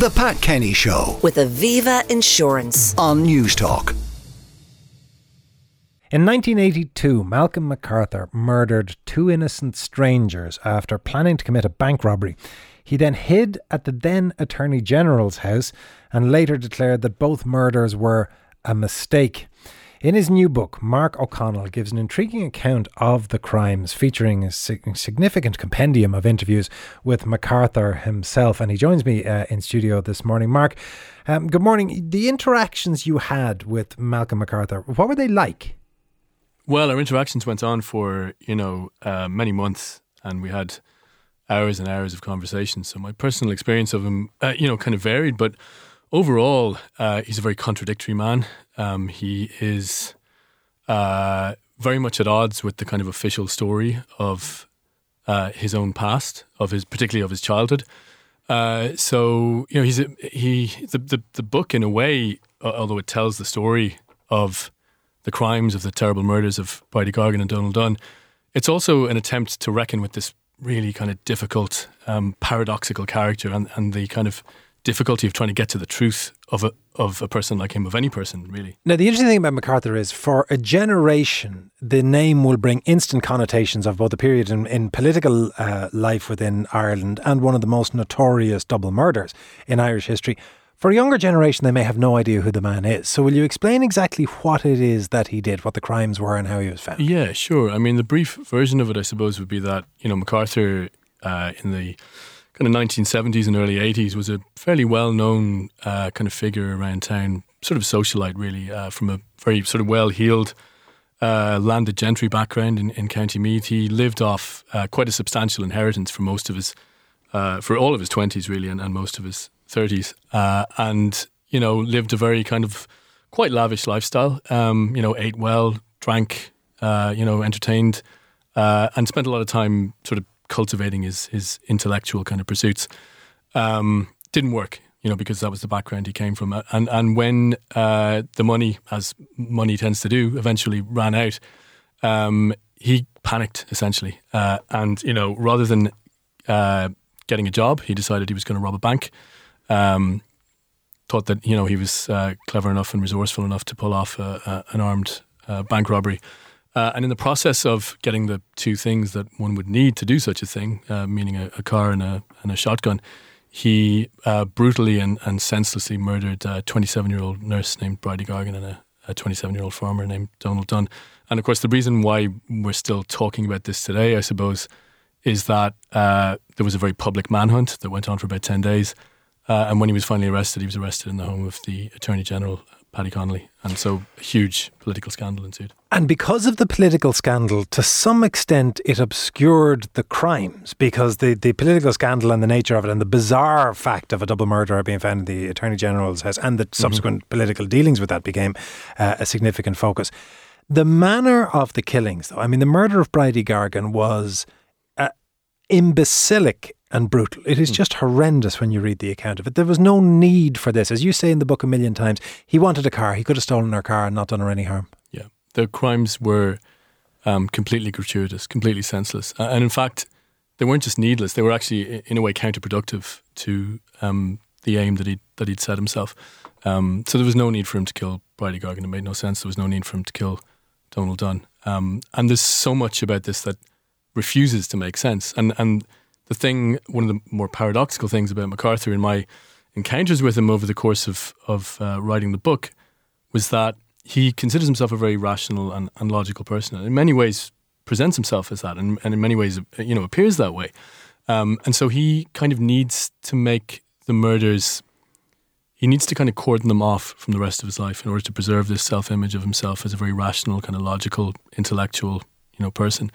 The Pat Kenny Show with Aviva Insurance. on Newstalk. In 1982, Malcolm MacArthur murdered two innocent strangers after planning to commit a bank robbery. He then hid at the then Attorney General's house and later declared that both murders were a mistake. In his new book, Mark O'Connell gives an intriguing account of the crimes, featuring a significant compendium of interviews with MacArthur himself. And he joins me uh, in studio this morning. Mark, um, good morning. The interactions you had with Malcolm MacArthur, what were they like? Well, our interactions went on for you know uh, many months, and we had hours and hours of conversation. So my personal experience of him, uh, you know, kind of varied, but overall, uh, he's a very contradictory man. Um, he is uh, very much at odds with the kind of official story of uh, his own past, of his particularly of his childhood. Uh, so you know, he's a, he the, the the book in a way, although it tells the story of the crimes of the terrible murders of Bridie Gargan and Donal Dunne, it's also an attempt to reckon with this really kind of difficult, um, paradoxical character and, and the kind of difficulty of trying to get to the truth of a of a person like him, of any person really. Now, the interesting thing about MacArthur is for a generation, the name will bring instant connotations of both the period in, in political uh, life within Ireland and one of the most notorious double murders in Irish history. For a younger generation, they may have no idea who the man is. So, will you explain exactly what it is that he did, what the crimes were, and how he was found? Yeah, sure. I mean, the brief version of it, I suppose, would be that you know MacArthur uh, in the kind of 1970s and early 80s was a fairly well-known uh, kind of figure around town, sort of socialite, really, uh, from a very sort of well-heeled uh, landed gentry background in, in County Meath. He lived off uh, quite a substantial inheritance for most of his, uh, for all of his 20s, really, and, and most of his 30s, uh, and you know lived a very kind of quite lavish lifestyle. Um, you know, ate well, drank, you know, entertained, and spent a lot of time sort of cultivating his his intellectual kind of pursuits. Um, didn't work, you know, because that was the background he came from. And and when uh, the money, as money tends to do, eventually ran out, um, he panicked essentially, uh, and you know, rather than uh, getting a job, he decided he was going to rob a bank. Um, thought that you know he was uh, clever enough and resourceful enough to pull off a, a, an armed uh, bank robbery. Uh, and in the process of getting the two things that one would need to do such a thing, uh, meaning a, a, car and a, and a shotgun, he uh, brutally and, and senselessly murdered a 27 year old nurse named Bridie Gargan and a 27 year old farmer named Donal Dunne. And of course, the reason why we're still talking about this today, I suppose, is that uh, there was a very public manhunt that went on for about 10 days. Uh, and when he was finally arrested, he was arrested in the home of the Attorney General, Paddy Connolly. And so a huge political scandal ensued. And because of the political scandal, to some extent, it obscured the crimes because the, the political scandal and the nature of it and the bizarre fact of a double murderer being found in the Attorney General's house and the subsequent mm-hmm. political dealings with that became uh, a significant focus. The manner of the killings, though, I mean, the murder of Bridie Gargan was uh, imbecilic and brutal. It is just horrendous when you read the account of it. There was no need for this. As you say in the book a million times, he wanted a car. He could have stolen her car and not done her any harm. Yeah. The crimes were um, completely gratuitous, completely senseless. And in fact, they weren't just needless, they were actually, in a way, counterproductive to um, the aim that, he, that he'd set himself. Um, so there was no need for him to kill Bridie Gargan. It made no sense. There was no need for him to kill Donal Dunne. Um, and there's so much about this that refuses to make sense. And, and the thing, one of the more paradoxical things about MacArthur in my encounters with him over the course of, of uh, writing the book was that he considers himself a very rational and, and logical person, and in many ways presents himself as that, and, and in many ways, you know, appears that way. Um, and so he kind of needs to make the murders. He needs to kind of cordon them off from the rest of his life in order to preserve this self-image of himself as a very rational, kind of logical, intellectual, you know, person.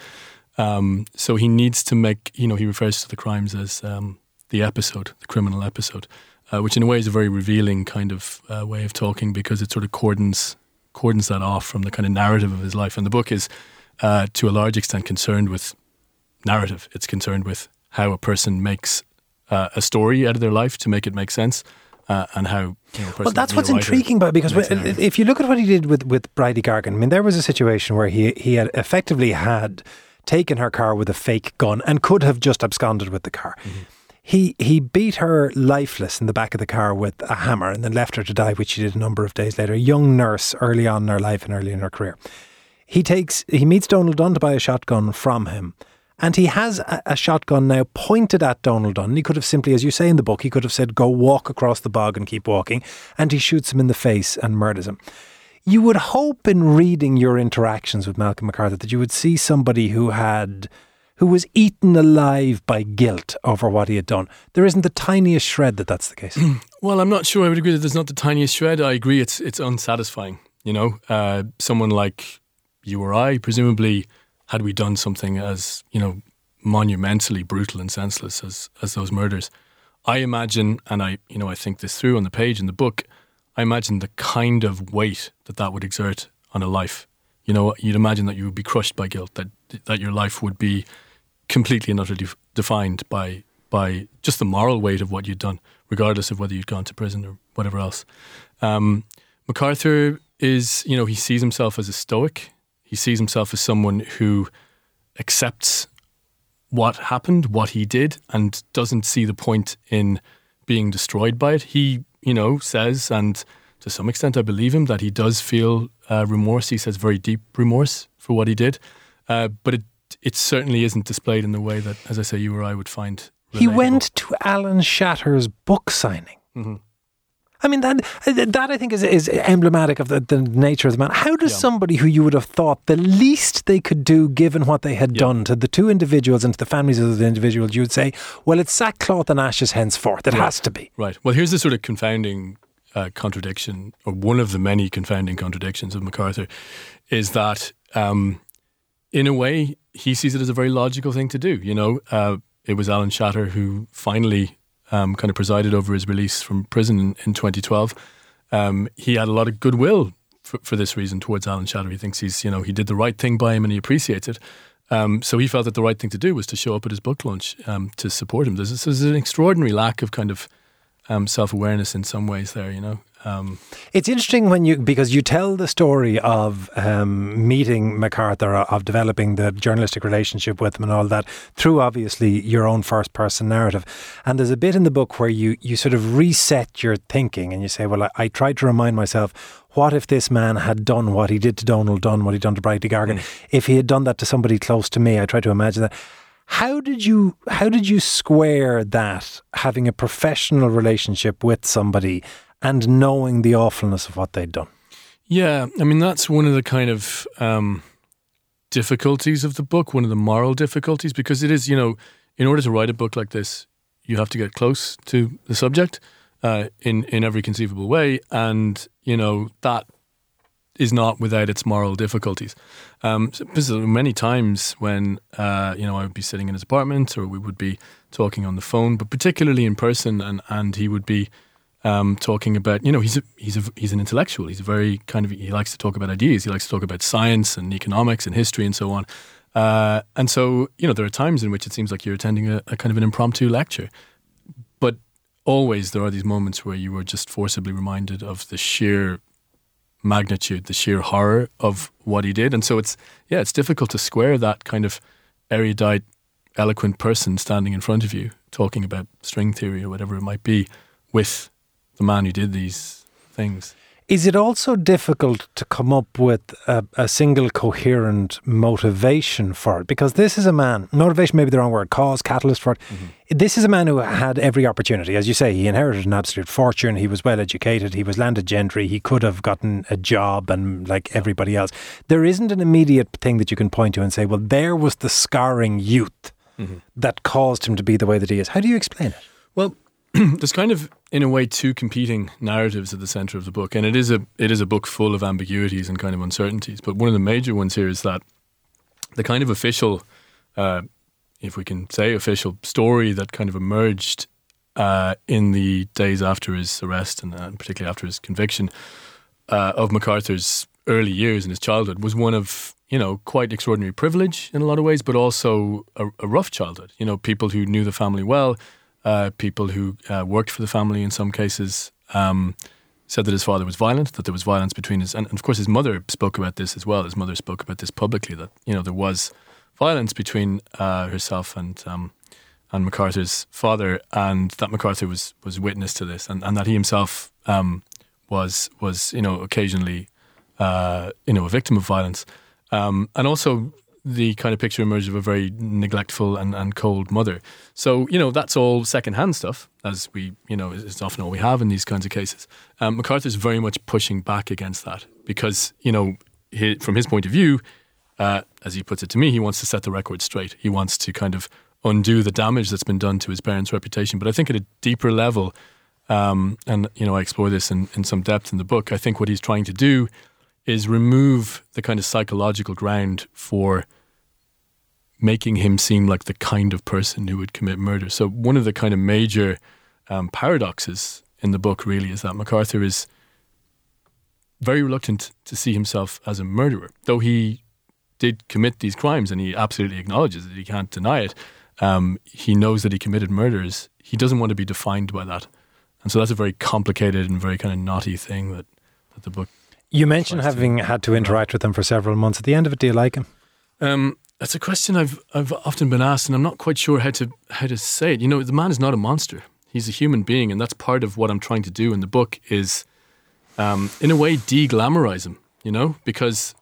Um, so he needs to make, you know, he refers to the crimes as um, the episode, the criminal episode, uh, which in a way is a very revealing kind of uh, way of talking because it sort of cordons cordons that off from the kind of narrative of his life. And the book is, uh, to a large extent, concerned with narrative. It's concerned with how a person makes uh, a story out of their life to make it make sense. Uh, and how you know, well that's what's intriguing about it because if you look at what he did with with Bridie Gargan I mean there was a situation where he he had effectively had taken her car with a fake gun and could have just absconded with the car. Mm-hmm. He he beat her lifeless in the back of the car with a hammer and then left her to die, which she did a number of days later. A young nurse early on in her life and early in her career. He takes he meets Donal Dunne to buy a shotgun from him. And he has a, a, shotgun now pointed at Donal Dunne. He could have simply, as you say in the book, he could have said, go walk across the bog and keep walking. And he shoots him in the face and murders him. You would hope in reading your interactions with Malcolm MacArthur that you would see somebody who had who was eaten alive by guilt over what he had done. There isn't the tiniest shred that that's the case. well, I'm not sure I would agree that there's not the tiniest shred. I agree it's it's unsatisfying. You know, uh, someone like you or I, presumably, had we done something as you know monumentally brutal and senseless as as those murders, I imagine, and I you know I think this through on the page in the book. I imagine the kind of weight that that would exert on a life. You know, you'd imagine that you would be crushed by guilt, that that your life would be completely and utterly defined by by just the moral weight of what you'd done, regardless of whether you'd gone to prison or whatever else. Um, MacArthur is, you know, he sees himself as a stoic. He sees himself as someone who accepts what happened, what he did, and doesn't see the point in being destroyed by it. He, you know, says, and to some extent I believe him, that he does feel uh, remorse. He says very deep remorse for what he did. Uh, but it it certainly isn't displayed in the way that, as I say, you or I would find. Relatable. He went to Alan Shatter's book signing. Mm-hmm. I mean that that I think is is emblematic of the, the nature of the man. How does yeah. somebody who you would have thought the least they could do, given what they had yeah. done to the two individuals and to the families of the individuals, you would say, well, it's sackcloth and ashes henceforth. It right. has to be. Right. Well, here's the sort of confounding uh, contradiction, or one of the many confounding contradictions of MacArthur, is that um, in a way he sees it as a very logical thing to do. You know, uh, it was Alan Shatter who finally um, kind of presided over his release from prison in, in 2012. Um, he had a lot of goodwill for, for, this reason towards Alan Shatter. He thinks he's, you know, he did the right thing by him and he appreciates it. Um, so he felt that the right thing to do was to show up at his book launch um, to support him. There's, there's, an extraordinary lack of kind of um, self awareness in some ways there, you know. Um, it's interesting when you because you tell the story of um, meeting MacArthur, of developing the journalistic relationship with him, and all that through obviously your own first person narrative. And there's a bit in the book where you you sort of reset your thinking and you say, well, I, I tried to remind myself. What if this man had done what he did to Donal Dunne, what he'd done to Bridie Gargan? Mm. If he had done that to somebody close to me, I try to imagine that. How did you how did you square that having a professional relationship with somebody and knowing the awfulness of what they'd done. Yeah, I mean that's one of the kind of um, difficulties of the book, one of the moral difficulties, because it is, you know, in order to write a book like this, you have to get close to the subject uh, in in every conceivable way, and you know that is not without its moral difficulties. Um, so many times when uh, you know I would be sitting in his apartment, or we would be talking on the phone, but particularly in person, and and he would be um, talking about, you know, he's a, he's a, he's an intellectual. He's very kind of he likes to talk about ideas. He likes to talk about science and economics and history and so on. Uh, and so, you know, there are times in which it seems like you're attending a, a, kind of an impromptu lecture, but always there are these moments where you are just forcibly reminded of the sheer magnitude, the sheer horror of what he did. And so it's yeah, it's difficult to square that kind of erudite, eloquent person standing in front of you talking about string theory or whatever it might be with the man who did these things. Is it also difficult to come up with a, a, single coherent motivation for it? Because this is a man, motivation may be the wrong word, cause, catalyst for it. Mm-hmm. This is a man who had every opportunity. As you say, he inherited an absolute fortune. He was well educated. He was landed gentry. He could have gotten a job and like everybody else. There isn't an immediate thing that you can point to and say, well, there was the scarring youth mm-hmm. that caused him to be the way that he is. How do you explain it? Well, there's kind of in a way two competing narratives at the center of the book. And it is a it is a book full of ambiguities and kind of uncertainties. But one of the major ones here is that the kind of official uh, if we can say official story that kind of emerged uh, in the days after his arrest and uh, particularly after his conviction uh, of MacArthur's early years in his childhood was one of you know quite extraordinary privilege in a lot of ways but also a, a rough childhood. You know people who knew the family well uh, people who uh, worked for the family in some cases um, said that his father was violent, that there was violence between his, and, of course his mother spoke about this as well. His mother spoke about this publicly that you know there was violence between uh, herself and um, and MacArthur's father, and that MacArthur was was witness to this, and, and that he himself um, was was you know occasionally uh, you know a victim of violence, um, and also the kind of picture emerged of a very neglectful and, and cold mother. So you know that's all secondhand stuff, as we you know it's often all we have in these kinds of cases. Um, MacArthur's very much pushing back against that because you know he, from his point of view, uh, as he puts it to me, he wants to set the record straight. He wants to kind of undo the damage that's been done to his parents' reputation. But I think at a deeper level, um, and you know, I explore this in, in some depth in the book. I think what he's trying to do is remove the kind of psychological ground for making him seem like the kind of person who would commit murder. So one of the kind of major um, paradoxes in the book really is that MacArthur is very reluctant to see himself as a murderer, though he did commit these crimes and he absolutely acknowledges it. He can't deny it um, he knows that he committed murders. He doesn't want to be defined by that. And so that's a very complicated and very kind of knotty thing that, that the book. You mentioned having had to interact with him for several months. At the end of it, do you like him? Um, that's a question I've I've often been asked, and I'm not quite sure how to how to say it. You know, the man is not a monster; he's a human being, and that's part of what I'm trying to do in the book. Is, um, in a way, de-glamorize him. You know, because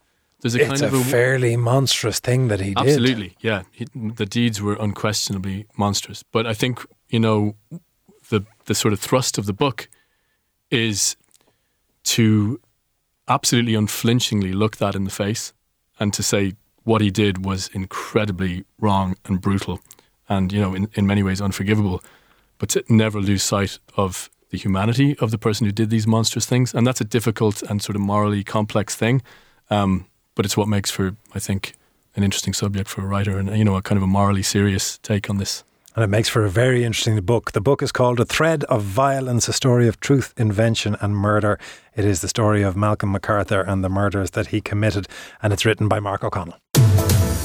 there's a it's kind a of a fairly monstrous thing that he did. Absolutely, yeah. He, the deeds were unquestionably monstrous, but I think you know the the sort of thrust of the book is to absolutely unflinchingly look that in the face and to say what he did was incredibly wrong and brutal, and you know in, in many ways unforgivable, but to never lose sight of the humanity of the person who did these monstrous things, and that's a difficult and sort of morally complex thing. Um, but it's what makes for, I think, an interesting subject for a writer and, you know, a kind of a morally serious take on this. And it makes for a very interesting book. The book is called A Thread of Violence, a story of truth, invention, and murder. It is the story of Malcolm MacArthur and the murders that he committed, and it's written by Mark O'Connell.